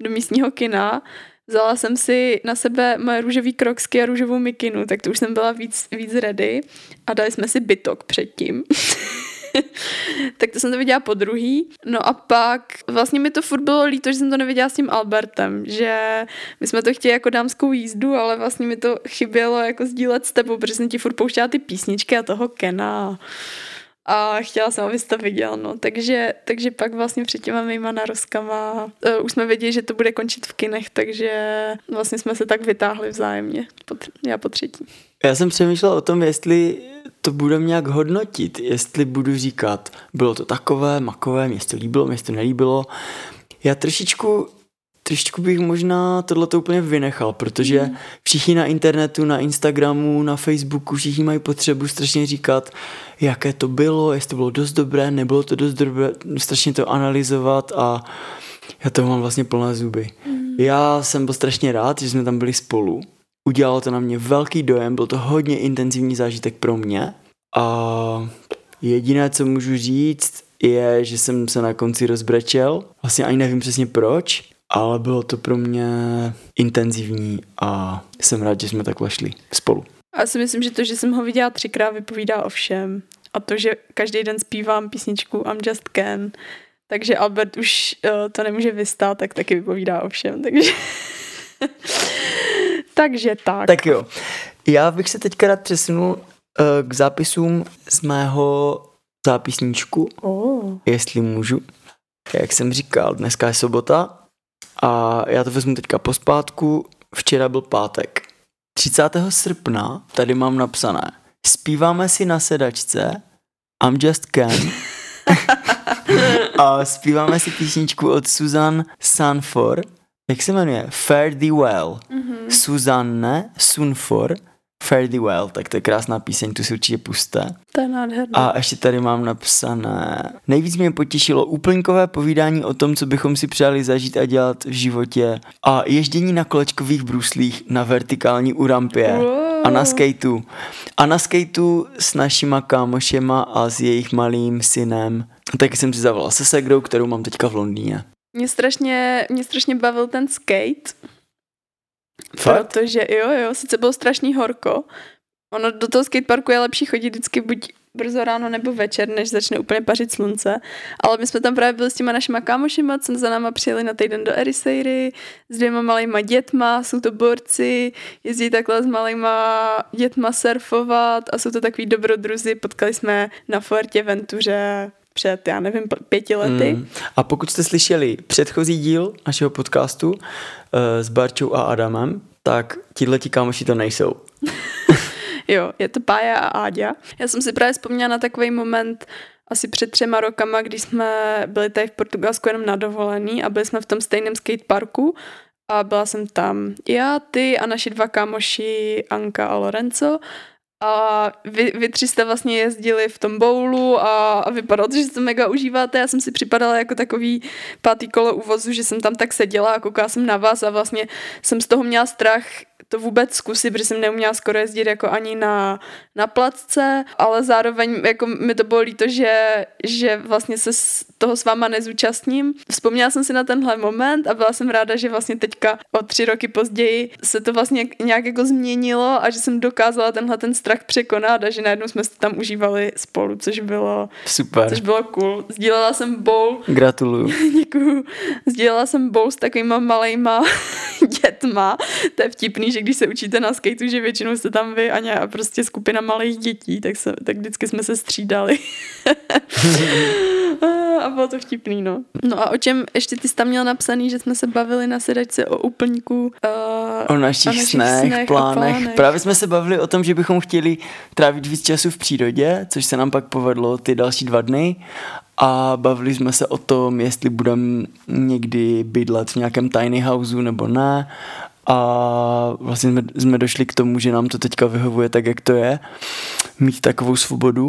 do místního kina. Vzala jsem si na sebe moje růžový kroksky a růžovou mikinu, tak to už jsem byla víc, víc ready a dali jsme si bytok předtím. tak to jsem to viděla po druhý. No a pak vlastně mi to furt bylo líto, že jsem to neviděla s tím Albertem, že my jsme to chtěli jako dámskou jízdu, ale vlastně mi to chybělo jako sdílet s tebou, protože jsem ti furt pouštěla ty písničky a toho Kena a chtěla jsem, abys to viděl, no. Takže, takže pak vlastně před těma mýma narozkama uh, už jsme věděli, že to bude končit v kinech, takže vlastně jsme se tak vytáhli vzájemně, já po třetí. Já jsem přemýšlel o tom, jestli to budeme nějak hodnotit, jestli budu říkat, bylo to takové, makové, mě to líbilo, mě to nelíbilo. Já trošičku trošičku bych možná tohle to úplně vynechal, protože mm. všichni na internetu, na Instagramu, na Facebooku, všichni mají potřebu strašně říkat, jaké to bylo, jestli to bylo dost dobré, nebylo to dost dobré, strašně to analyzovat a já to mám vlastně plné zuby. Mm. Já jsem byl strašně rád, že jsme tam byli spolu. Udělalo to na mě velký dojem, byl to hodně intenzivní zážitek pro mě a jediné, co můžu říct, je, že jsem se na konci rozbrečel. Vlastně ani nevím přesně proč, ale bylo to pro mě intenzivní a jsem rád, že jsme takhle šli spolu. Já si myslím, že to, že jsem ho viděla třikrát, vypovídá o všem. A to, že každý den zpívám písničku I'm Just Ken, takže Albert už uh, to nemůže vystát, tak taky vypovídá o všem. Takže, takže tak. Tak jo. Já bych se teďka rád přesunul uh, k zápisům z mého zápisníčku, oh. jestli můžu. Jak jsem říkal, dneska je sobota, a já to vezmu teďka pospátku. Včera byl pátek. 30. srpna tady mám napsané. Zpíváme si na sedačce I'm Just Ken. a zpíváme si písničku od Susan Sanfor. Jak se jmenuje? Fare thee well. Mm-hmm. Suzanne Sunfor Fare thee well, tak to je krásná píseň, tu si určitě puste. To je nádherné. A ještě tady mám napsané. Nejvíc mě potěšilo úplňkové povídání o tom, co bychom si přáli zažít a dělat v životě. A ježdění na kolečkových bruslích na vertikální urampě. Wow. A na skateu. A na skateu s našima kámošema a s jejich malým synem. Taky jsem si zavolal se Segrou, kterou mám teďka v Londýně. Mě strašně, mě strašně bavil ten skate Fakt? Protože jo, jo, sice bylo strašný horko. Ono do toho skateparku je lepší chodit vždycky buď brzo ráno nebo večer, než začne úplně pařit slunce. Ale my jsme tam právě byli s těma našima kámošima, co za náma přijeli na týden do Eriseiry s dvěma malýma dětma, jsou to borci, jezdí takhle s malýma dětma surfovat a jsou to takový dobrodruzi. Potkali jsme na Fortě Ventuře před, já nevím, pěti lety. Mm. A pokud jste slyšeli předchozí díl našeho podcastu uh, s Barčou a Adamem, tak tihleti kámoši to nejsou. jo, je to Pája a Áďa. Já jsem si právě vzpomněla na takový moment asi před třema rokama, když jsme byli tady v Portugalsku jenom na dovolený a byli jsme v tom stejném skateparku a byla jsem tam já, ty a naši dva kámoši Anka a Lorenzo a vy, vy tři jste vlastně jezdili v tom bowlu a, a vypadalo to, že to mega užíváte. Já jsem si připadala jako takový pátý kolo uvozu, že jsem tam tak seděla a koukala jsem na vás a vlastně jsem z toho měla strach to vůbec zkusit, protože jsem neuměla skoro jezdit jako ani na, na placce, ale zároveň jako mi to bylo líto, že, že vlastně se toho s váma nezúčastním. Vzpomněla jsem si na tenhle moment a byla jsem ráda, že vlastně teďka o tři roky později se to vlastně nějak jako změnilo a že jsem dokázala tenhle ten strach překonat a že najednou jsme se tam užívali spolu, což bylo super. Což bylo cool. Sdílela jsem bowl. Gratuluju. Děkuju. Sdílela jsem bowl s takovýma malejma dětma. To je vtipný, že když se učíte na skateu, že většinou jste tam vy a, a prostě skupina malých dětí, tak, se, tak vždycky jsme se střídali. a bylo to vtipný, no. No a o čem ještě ty jsi tam měl napsaný, že jsme se bavili na sedačce o úplňku. Uh, o našich, o našich snech, snech plánech. plánech. Právě jsme se bavili o tom, že bychom chtěli trávit víc času v přírodě, což se nám pak povedlo ty další dva dny a bavili jsme se o tom, jestli budeme někdy bydlet v nějakém tiny houseu nebo ne a vlastně jsme, jsme došli k tomu, že nám to teďka vyhovuje tak, jak to je, mít takovou svobodu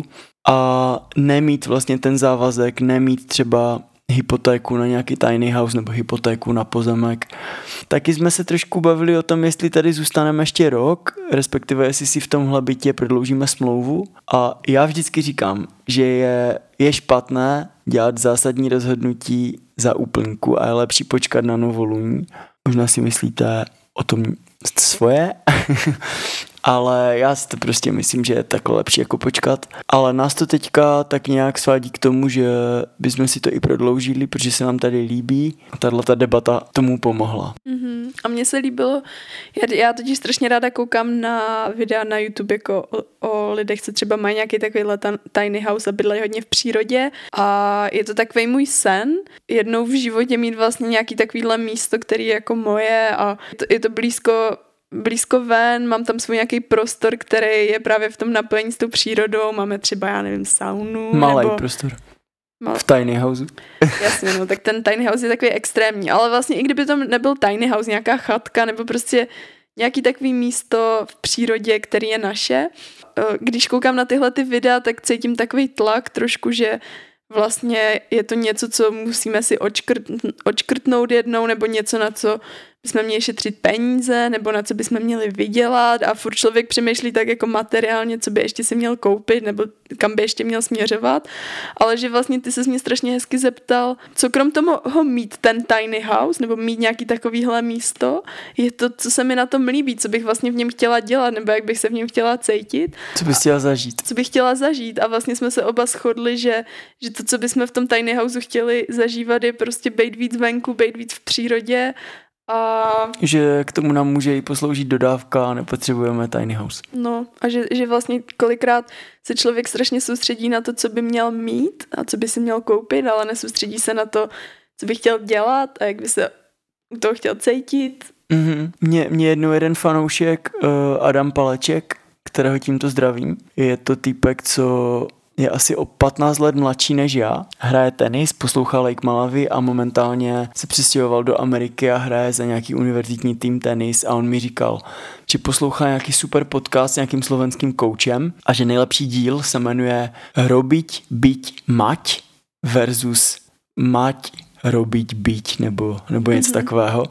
a nemít vlastně ten závazek, nemít třeba hypotéku na nějaký tiny house nebo hypotéku na pozemek. Taky jsme se trošku bavili o tom, jestli tady zůstaneme ještě rok, respektive jestli si v tomhle bytě prodloužíme smlouvu. A já vždycky říkám, že je, je špatné dělat zásadní rozhodnutí za úplňku a je lepší počkat na novoluní. Možná si myslíte o tom svoje, ale já si to prostě myslím, že je takhle lepší jako počkat. Ale nás to teďka tak nějak svádí k tomu, že bychom si to i prodloužili, protože se nám tady líbí a tahle ta debata tomu pomohla. Mm-hmm. A mně se líbilo, já, já totiž strašně ráda koukám na videa na YouTube jako o, o lidech, co třeba mají nějaký takovýhle tiny house a bydlejí hodně v přírodě a je to takový můj sen, jednou v životě mít vlastně nějaký takovýhle místo, který je jako moje a je to, je to blízko blízko ven, mám tam svůj nějaký prostor, který je právě v tom napojení s tou přírodou, máme třeba, já nevím, saunu. Malý nebo... prostor. Mal... V tiny house. Jasně, no, tak ten tiny house je takový extrémní, ale vlastně i kdyby to nebyl tiny house, nějaká chatka nebo prostě nějaký takový místo v přírodě, který je naše. Eh, když koukám na tyhle ty videa, tak cítím takový tlak trošku, že vlastně je to něco, co musíme si očkrt, očkrtnout jednou, nebo něco, na co bychom měli šetřit peníze, nebo na co bychom měli vydělat a furt člověk přemýšlí tak jako materiálně, co by ještě si měl koupit, nebo kam by ještě měl směřovat, ale že vlastně ty se mě strašně hezky zeptal, co krom toho mít ten tiny house, nebo mít nějaký takovýhle místo, je to, co se mi na tom líbí, co bych vlastně v něm chtěla dělat, nebo jak bych se v něm chtěla cítit. Co bys chtěla zažít. Co bych chtěla zažít a vlastně jsme se oba shodli, že, že to, co bychom v tom tiny houseu chtěli zažívat, je prostě být víc venku, být víc v přírodě a... Že k tomu nám může i posloužit dodávka a nepotřebujeme tiny house. No a že, že vlastně kolikrát se člověk strašně soustředí na to, co by měl mít a co by si měl koupit, ale nesoustředí se na to, co by chtěl dělat a jak by se u toho chtěl cítit. Mm-hmm. Mě, mě jednou jeden fanoušek, uh, Adam Paleček, kterého tímto zdravím, je to týpek, co je asi o 15 let mladší než já. Hraje tenis, poslouchá Lake Malawi a momentálně se přistěhoval do Ameriky a hraje za nějaký univerzitní tým tenis a on mi říkal, že poslouchá nějaký super podcast s nějakým slovenským koučem a že nejlepší díl se jmenuje Robiť, byť, mať versus mať, robiť, byť nebo, nebo něco mm-hmm. takového.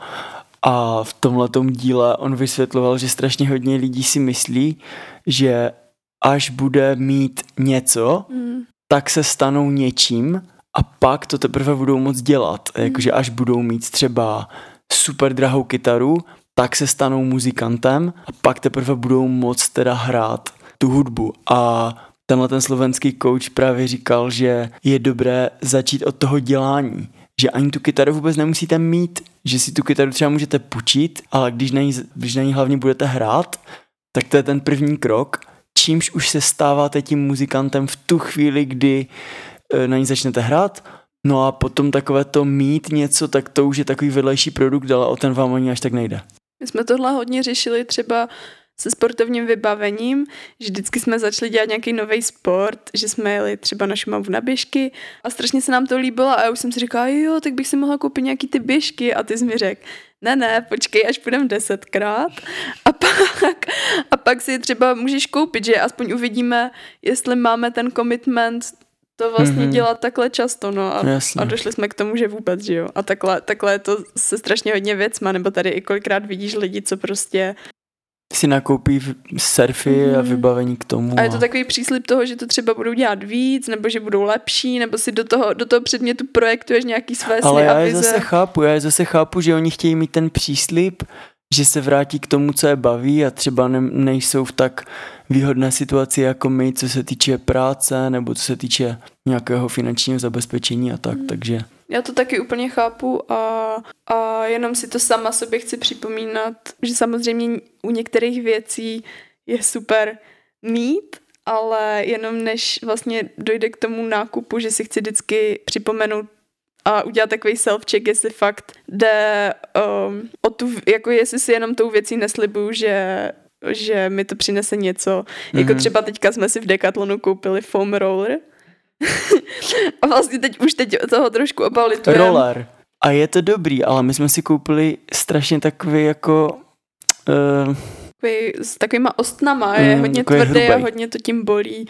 A v tomhle díle on vysvětloval, že strašně hodně lidí si myslí, že až bude mít něco, mm. tak se stanou něčím a pak to teprve budou moc dělat. Mm. Jakože až budou mít třeba super drahou kytaru, tak se stanou muzikantem a pak teprve budou moc teda hrát tu hudbu. A tenhle ten slovenský coach právě říkal, že je dobré začít od toho dělání. Že ani tu kytaru vůbec nemusíte mít, že si tu kytaru třeba můžete půjčit, ale když na ní, když na ní hlavně budete hrát, tak to je ten první krok čímž už se stáváte tím muzikantem v tu chvíli, kdy e, na ní začnete hrát. No a potom takové to mít něco, tak to už je takový vedlejší produkt, ale o ten vám ani až tak nejde. My jsme tohle hodně řešili třeba se sportovním vybavením, že vždycky jsme začali dělat nějaký nový sport, že jsme jeli třeba na Šumavu na běžky a strašně se nám to líbilo a já už jsem si říkala, jo, tak bych si mohla koupit nějaký ty běžky a ty jsi mi řekl, ne, ne, počkej, až půjdeme desetkrát a pak, a pak si třeba můžeš koupit, že aspoň uvidíme, jestli máme ten commitment to vlastně mm-hmm. dělat takhle často, no a, a došli jsme k tomu, že vůbec, že jo. A takhle, takhle je to se strašně hodně věcma, nebo tady i kolikrát vidíš lidi, co prostě si nakoupí surfy mm. a mhm. vybavení k tomu. A je to takový příslip toho, že to třeba budou dělat víc, nebo že budou lepší, nebo si do toho, do toho předmětu projektuješ nějaký své Ale já je zase chápu, já je zase chápu, že oni chtějí mít ten příslip, že se vrátí k tomu, co je baví a třeba ne, nejsou v tak výhodné situaci jako my, co se týče práce nebo co se týče nějakého finančního zabezpečení a tak, mm. takže Já to taky úplně chápu a, a jenom si to sama sobě chci připomínat, že samozřejmě u některých věcí je super mít, ale jenom než vlastně dojde k tomu nákupu, že si chci vždycky připomenout a udělat takový self-check, jestli fakt jde um, o tu, jako jestli si jenom tou věcí neslibuju, že že mi to přinese něco. Mm-hmm. Jako mhm. třeba teďka jsme si v Decathlonu koupili foam roller. a vlastně teď už teď toho trošku obalitujeme. Roller. A je to dobrý, ale my jsme si koupili strašně takový jako... Uh, takový, s takovýma ostnama, je mm, hodně tvrdý hrubý. a hodně to tím bolí.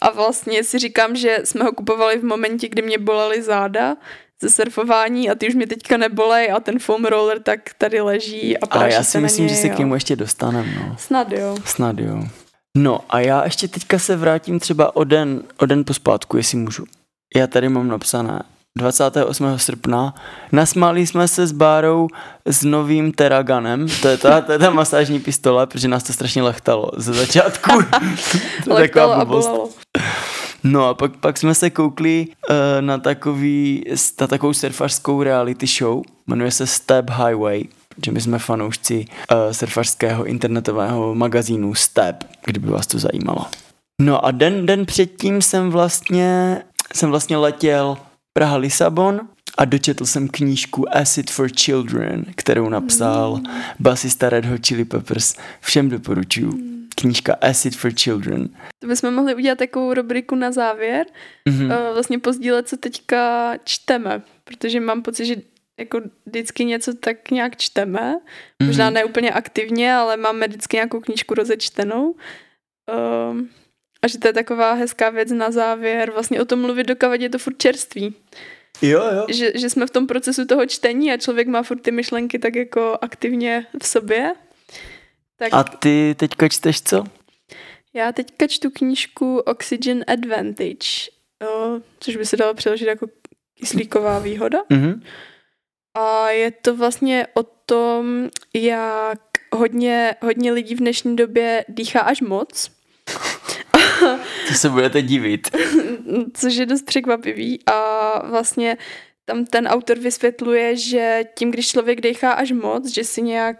A vlastně si říkám, že jsme ho kupovali v momentě, kdy mě bolely záda ze surfování a ty už mě teďka nebolej a ten foam roller tak tady leží a A já si myslím, něj, že se k němu ještě dostaneme. No. Snad jo. Snad jo. No a já ještě teďka se vrátím třeba o den, o den pospátku, jestli můžu. Já tady mám napsané 28. srpna. Nasmáli jsme se s Bárou s novým Teraganem, to je ta, to je ta masážní pistole, protože nás to strašně lechtalo ze začátku. to taková a bolelo. No a pak, pak jsme se koukli uh, na, takový, na takovou surfařskou reality show, jmenuje se Step Highway, že my jsme fanoušci uh, surfařského internetového magazínu Step, kdyby vás to zajímalo. No a den, den předtím jsem vlastně, jsem vlastně letěl Praha Lisabon a dočetl jsem knížku Acid for Children, kterou napsal mm. basista Red Hot Chili Peppers. Všem doporučuju. Knížka Acid for Children. To bychom mohli udělat takovou rubriku na závěr, mm-hmm. vlastně pozdílet, co teďka čteme, protože mám pocit, že jako vždycky něco tak nějak čteme, mm-hmm. možná ne úplně aktivně, ale máme vždycky nějakou knížku rozečtenou. Um, a že to je taková hezká věc na závěr, vlastně o tom mluvit, dokávat je to furt čerství. Jo, jo. Že, že jsme v tom procesu toho čtení a člověk má furt ty myšlenky tak jako aktivně v sobě tak... A ty teďka čteš co? Já teďka čtu knížku Oxygen Advantage, o, což by se dalo přeložit jako kyslíková výhoda. Mm-hmm. A je to vlastně o tom, jak hodně, hodně lidí v dnešní době dýchá až moc. To se budete divit. Což je dost překvapivý a vlastně tam ten autor vysvětluje, že tím, když člověk dechá až moc, že si nějak,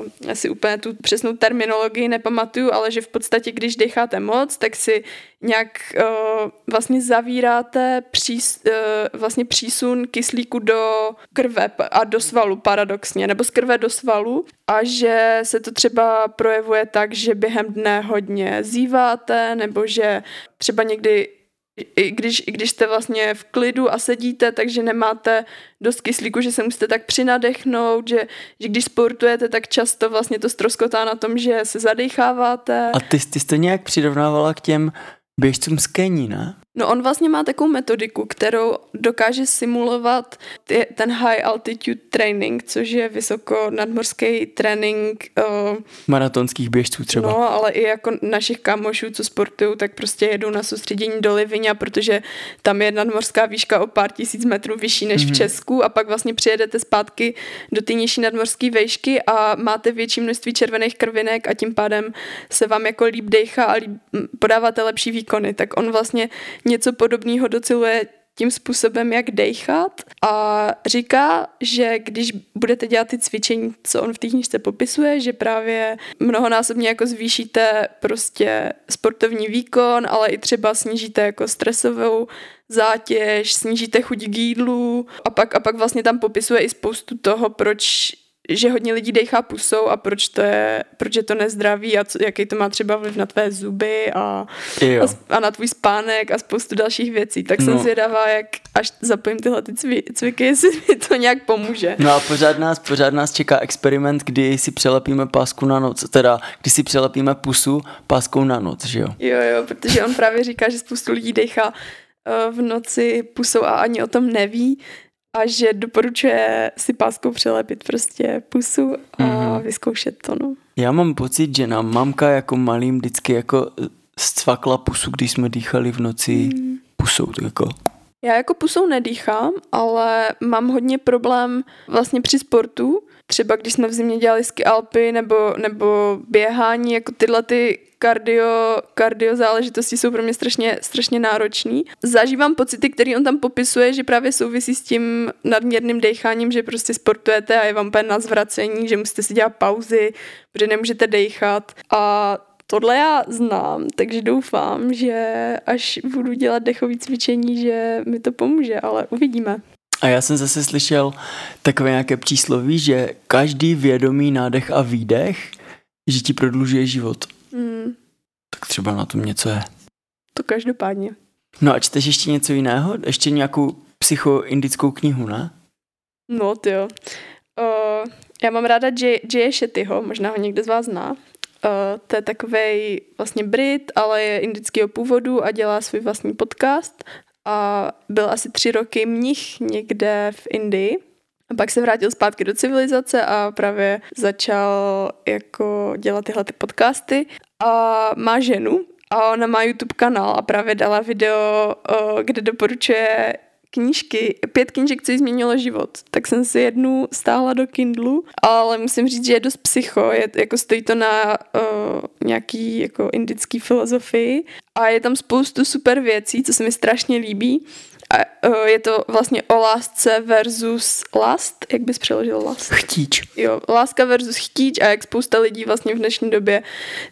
uh, asi úplně tu přesnou terminologii nepamatuju, ale že v podstatě, když decháte moc, tak si nějak uh, vlastně zavíráte přís, uh, vlastně přísun kyslíku do krve a do svalu paradoxně, nebo z krve do svalu. A že se to třeba projevuje tak, že během dne hodně zíváte, nebo že třeba někdy i když, i když jste vlastně v klidu a sedíte, takže nemáte dost kyslíku, že se musíte tak přinadechnout, že, že když sportujete, tak často vlastně to stroskotá na tom, že se zadecháváte. A ty, ty jsi to nějak přirovnávala k těm běžcům z Kení, ne? No on vlastně má takovou metodiku, kterou dokáže simulovat ty, ten high altitude training, což je vysoko nadmorský trénink. Uh, Maratonských běžců třeba. No, ale i jako našich kamošů, co sportují, tak prostě jedou na soustředění do Livině, protože tam je nadmorská výška o pár tisíc metrů vyšší než mm-hmm. v mhm. Česku a pak vlastně přijedete zpátky do ty nižší nadmorské výšky a máte větší množství červených krvinek a tím pádem se vám jako líp dejchá a líp, podáváte lepší výkony. Tak on vlastně něco podobného doceluje tím způsobem, jak dejchat a říká, že když budete dělat ty cvičení, co on v té knižce popisuje, že právě mnohonásobně jako zvýšíte prostě sportovní výkon, ale i třeba snížíte jako stresovou zátěž, snížíte chuť k jídlu. A pak, a pak vlastně tam popisuje i spoustu toho, proč že hodně lidí dechá pusou a proč to je, proč je to nezdraví a co, jaký to má třeba vliv na tvé zuby a, a, a na tvůj spánek a spoustu dalších věcí. Tak jsem no. zvědavá, jak až zapojím tyhle ty cvy, cviky, jestli mi to nějak pomůže. No a pořád nás, pořád nás čeká experiment, kdy si přelepíme pásku na noc, teda kdy si přelepíme pusu páskou na noc, že jo? Jo, jo, protože on právě říká, že spoustu lidí dechá eh, v noci pusou a ani o tom neví, a že doporučuje si páskou přelepit prostě pusu a mm-hmm. vyzkoušet to, no. Já mám pocit, že nám mamka jako malým vždycky jako zcvakla pusu, když jsme dýchali v noci mm. pusou, tak jako Já jako pusou nedýchám, ale mám hodně problém vlastně při sportu. Třeba když jsme v zimě dělali ski alpy nebo, nebo běhání, jako tyhle ty kardio, kardio záležitosti jsou pro mě strašně, strašně náročný. Zažívám pocity, které on tam popisuje, že právě souvisí s tím nadměrným decháním, že prostě sportujete a je vám na zvracení, že musíte si dělat pauzy, protože nemůžete dechat. A tohle já znám, takže doufám, že až budu dělat dechové cvičení, že mi to pomůže, ale uvidíme. A já jsem zase slyšel takové nějaké přísloví, že každý vědomý nádech a výdech, že ti prodlužuje život. Mm. Tak třeba na tom něco je. To každopádně. No a čteš ještě něco jiného? Ještě nějakou psychoindickou knihu, ne? No, ty jo. Uh, já mám ráda Jay, Jay Shettyho, možná ho někdo z vás zná. Uh, to je takový vlastně Brit, ale je indického původu a dělá svůj vlastní podcast. A byl asi tři roky mnich někde v Indii. A pak se vrátil zpátky do civilizace a právě začal jako dělat tyhle ty podcasty. A má ženu a ona má YouTube kanál a právě dala video, kde doporučuje knížky, pět knížek, co jí změnilo život. Tak jsem si jednu stáhla do Kindlu, ale musím říct, že je dost psycho, je, jako stojí to na uh, nějaký jako indický filozofii a je tam spoustu super věcí, co se mi strašně líbí. A uh, je to vlastně o lásce versus last, jak bys přeložil last? Chtíč. Jo, láska versus chtíč a jak spousta lidí vlastně v dnešní době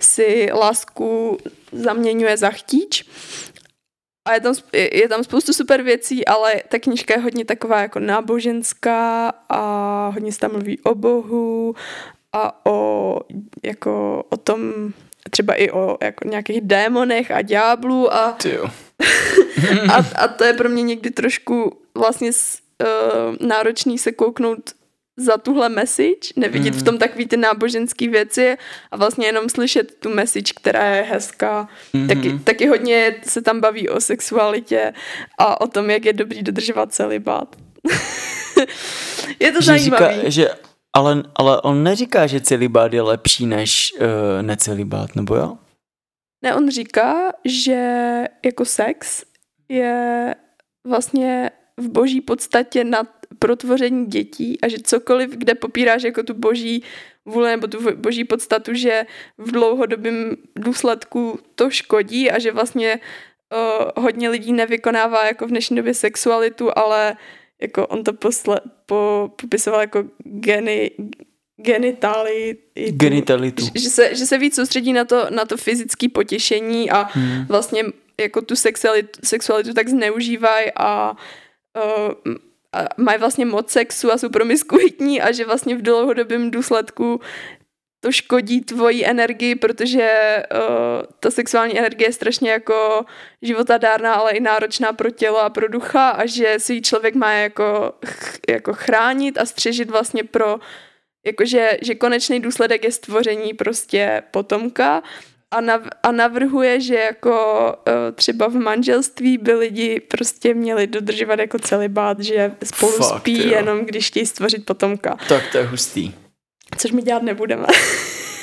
si lásku zaměňuje za chtíč. A je tam, je tam spoustu super věcí, ale ta knižka je hodně taková jako náboženská a hodně se tam mluví o Bohu a o, jako, o tom třeba i o jako nějakých démonech a ďáblů a, a, a to je pro mě někdy trošku vlastně uh, náročný se kouknout za tuhle message, nevidět mm. v tom takový ty náboženský věci a vlastně jenom slyšet tu message, která je hezká. Mm-hmm. Taky, taky hodně se tam baví o sexualitě a o tom, jak je dobrý dodržovat celibát. je to že zajímavé. že ale, ale on neříká, že celibát je lepší než uh, necelibát, nebo jo? Ne, on říká, že jako sex je vlastně v boží podstatě nad protvoření dětí a že cokoliv, kde popíráš jako tu boží vůli nebo tu boží podstatu, že v dlouhodobém důsledku to škodí a že vlastně uh, hodně lidí nevykonává jako v dnešní době sexualitu, ale jako on to posle, po, popisoval jako geny, genitály. Genitalitu. Že, že, se, že se víc soustředí na to, na to fyzické potěšení a hmm. vlastně jako tu sexualitu, sexualitu tak zneužívají a uh, mají vlastně moc sexu a jsou promiskuitní a že vlastně v dlouhodobém důsledku to škodí tvojí energii, protože uh, ta sexuální energie je strašně jako životadárná, ale i náročná pro tělo a pro ducha a že si člověk má jako, ch, jako chránit a střežit vlastně pro jakože že konečný důsledek je stvoření prostě potomka a, nav, a navrhuje, že jako uh, třeba v manželství by lidi prostě měli dodržovat jako celibát, že spolu Fakt, spí jo. jenom když chtějí stvořit potomka. Tak to je hustý. Což my dělat nebudeme.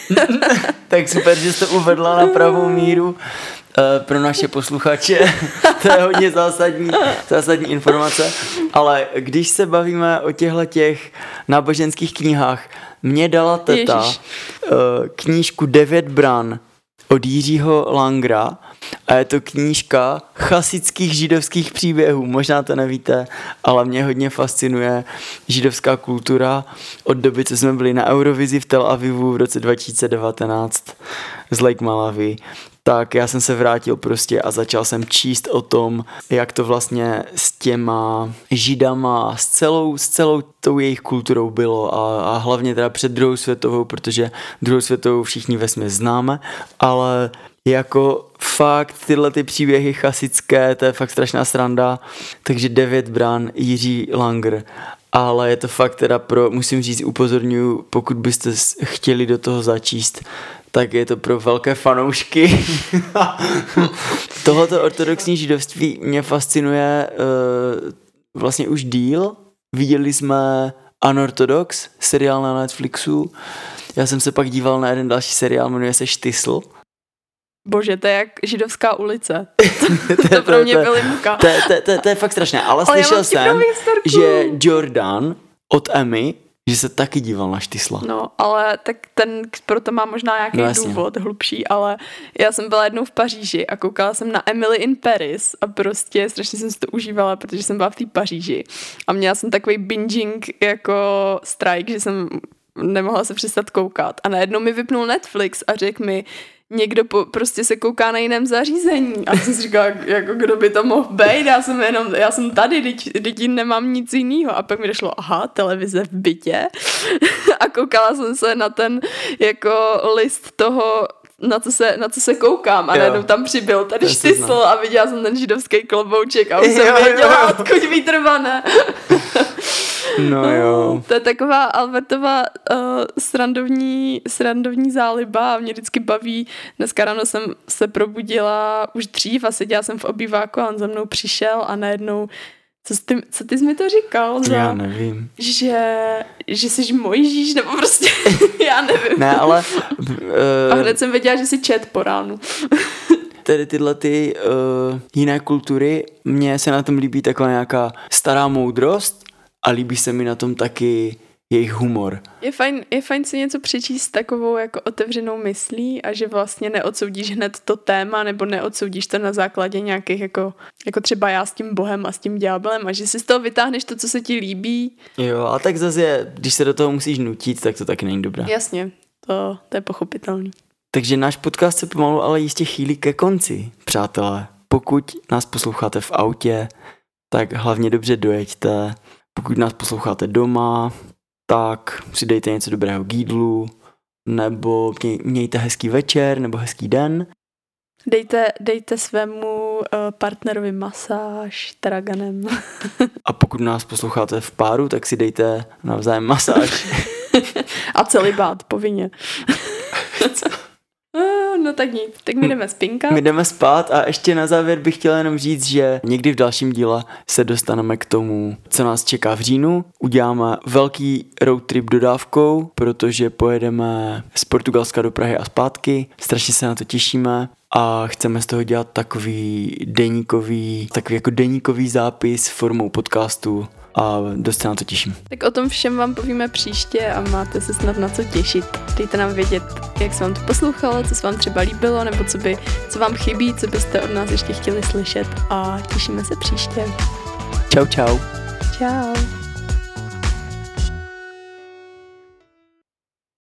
tak super, že jste uvedla na pravou míru uh, pro naše posluchače. to je hodně zásadní, zásadní informace. Ale když se bavíme o těchto těch náboženských knihách, mě dala teta uh, knížku Devět bran od Jiřího Langra a je to knížka chasických židovských příběhů. Možná to nevíte, ale mě hodně fascinuje židovská kultura od doby, co jsme byli na Eurovizi v Tel Avivu v roce 2019 z Lake Malawi tak já jsem se vrátil prostě a začal jsem číst o tom, jak to vlastně s těma židama, s celou, s celou tou jejich kulturou bylo a, a hlavně teda před druhou světovou, protože druhou světovou všichni vesmě známe, ale jako fakt tyhle ty příběhy chasické, to je fakt strašná sranda, takže devět bran Jiří Langer. Ale je to fakt teda pro, musím říct, upozorňuji, pokud byste chtěli do toho začíst, tak je to pro velké fanoušky. Tohoto ortodoxní židovství mě fascinuje uh, vlastně už díl. Viděli jsme Unorthodox, seriál na Netflixu. Já jsem se pak díval na jeden další seriál, jmenuje se Štysl. Bože, to je jak židovská ulice. to, to pro mě byly muka. To, to, to, to je fakt strašné, ale, ale slyšel jsem, že Jordan od Emmy že se taky díval na štysla. No, ale tak ten proto má možná nějaký no, důvod hlubší, ale já jsem byla jednou v Paříži a koukala jsem na Emily in Paris a prostě strašně jsem si to užívala, protože jsem byla v té Paříži. A měla jsem takový binging jako strike, že jsem nemohla se přestat koukat. A najednou mi vypnul Netflix a řekl mi, někdo po, prostě se kouká na jiném zařízení. A jsem si říkala, jako kdo by to mohl být, já jsem jenom, já jsem tady, teď, teď nemám nic jiného. A pak mi došlo, aha, televize v bytě. a koukala jsem se na ten jako list toho na co se, na co se koukám a najednou tam přibyl tady štysl a viděla jsem ten židovský klobouček a už jsem věděla, odkud vytrvané. No jo. To je taková Albertova uh, srandovní, srandovní záliba a mě vždycky baví. Dneska ráno jsem se probudila už dřív a seděla jsem v obýváku a on za mnou přišel a najednou co ty, co ty jsi mi to říkal? Za, já nevím. Že, že jsi Mojžíš, nebo prostě, já nevím. Ne, ale... Uh, a hned jsem věděla, že jsi čet po ránu. tedy tyhle ty uh, jiné kultury, mně se na tom líbí taková nějaká stará moudrost a líbí se mi na tom taky jejich humor. Je fajn, je fajn si něco přečíst takovou jako otevřenou myslí a že vlastně neodsoudíš hned to téma nebo neodsoudíš to na základě nějakých jako, jako třeba já s tím bohem a s tím ďáblem a že si z toho vytáhneš to, co se ti líbí. Jo, a tak zase, když se do toho musíš nutit, tak to taky není dobré. Jasně, to, to je pochopitelný. Takže náš podcast se pomalu ale jistě chýlí ke konci, přátelé. Pokud nás posloucháte v autě, tak hlavně dobře dojeďte. Pokud nás posloucháte doma, tak si dejte něco dobrého k jídlu, nebo mějte hezký večer, nebo hezký den. Dejte, dejte svému uh, partnerovi masáž traganem. A pokud nás posloucháte v páru, tak si dejte navzájem masáž. A celý bát, povinně. no tak nic, tak my jdeme spinkat. My jdeme spát a ještě na závěr bych chtěla jenom říct, že někdy v dalším díle se dostaneme k tomu, co nás čeká v říjnu. Uděláme velký road trip dodávkou, protože pojedeme z Portugalska do Prahy a zpátky. Strašně se na to těšíme a chceme z toho dělat takový deníkový, takový jako deníkový zápis formou podcastu a dost se na to těším. Tak o tom všem vám povíme příště a máte se snad na co těšit. Dejte nám vědět, jak se vám to poslouchalo, co se vám třeba líbilo, nebo co, by, co vám chybí, co byste od nás ještě chtěli slyšet a těšíme se příště. Čau, čau. Čau.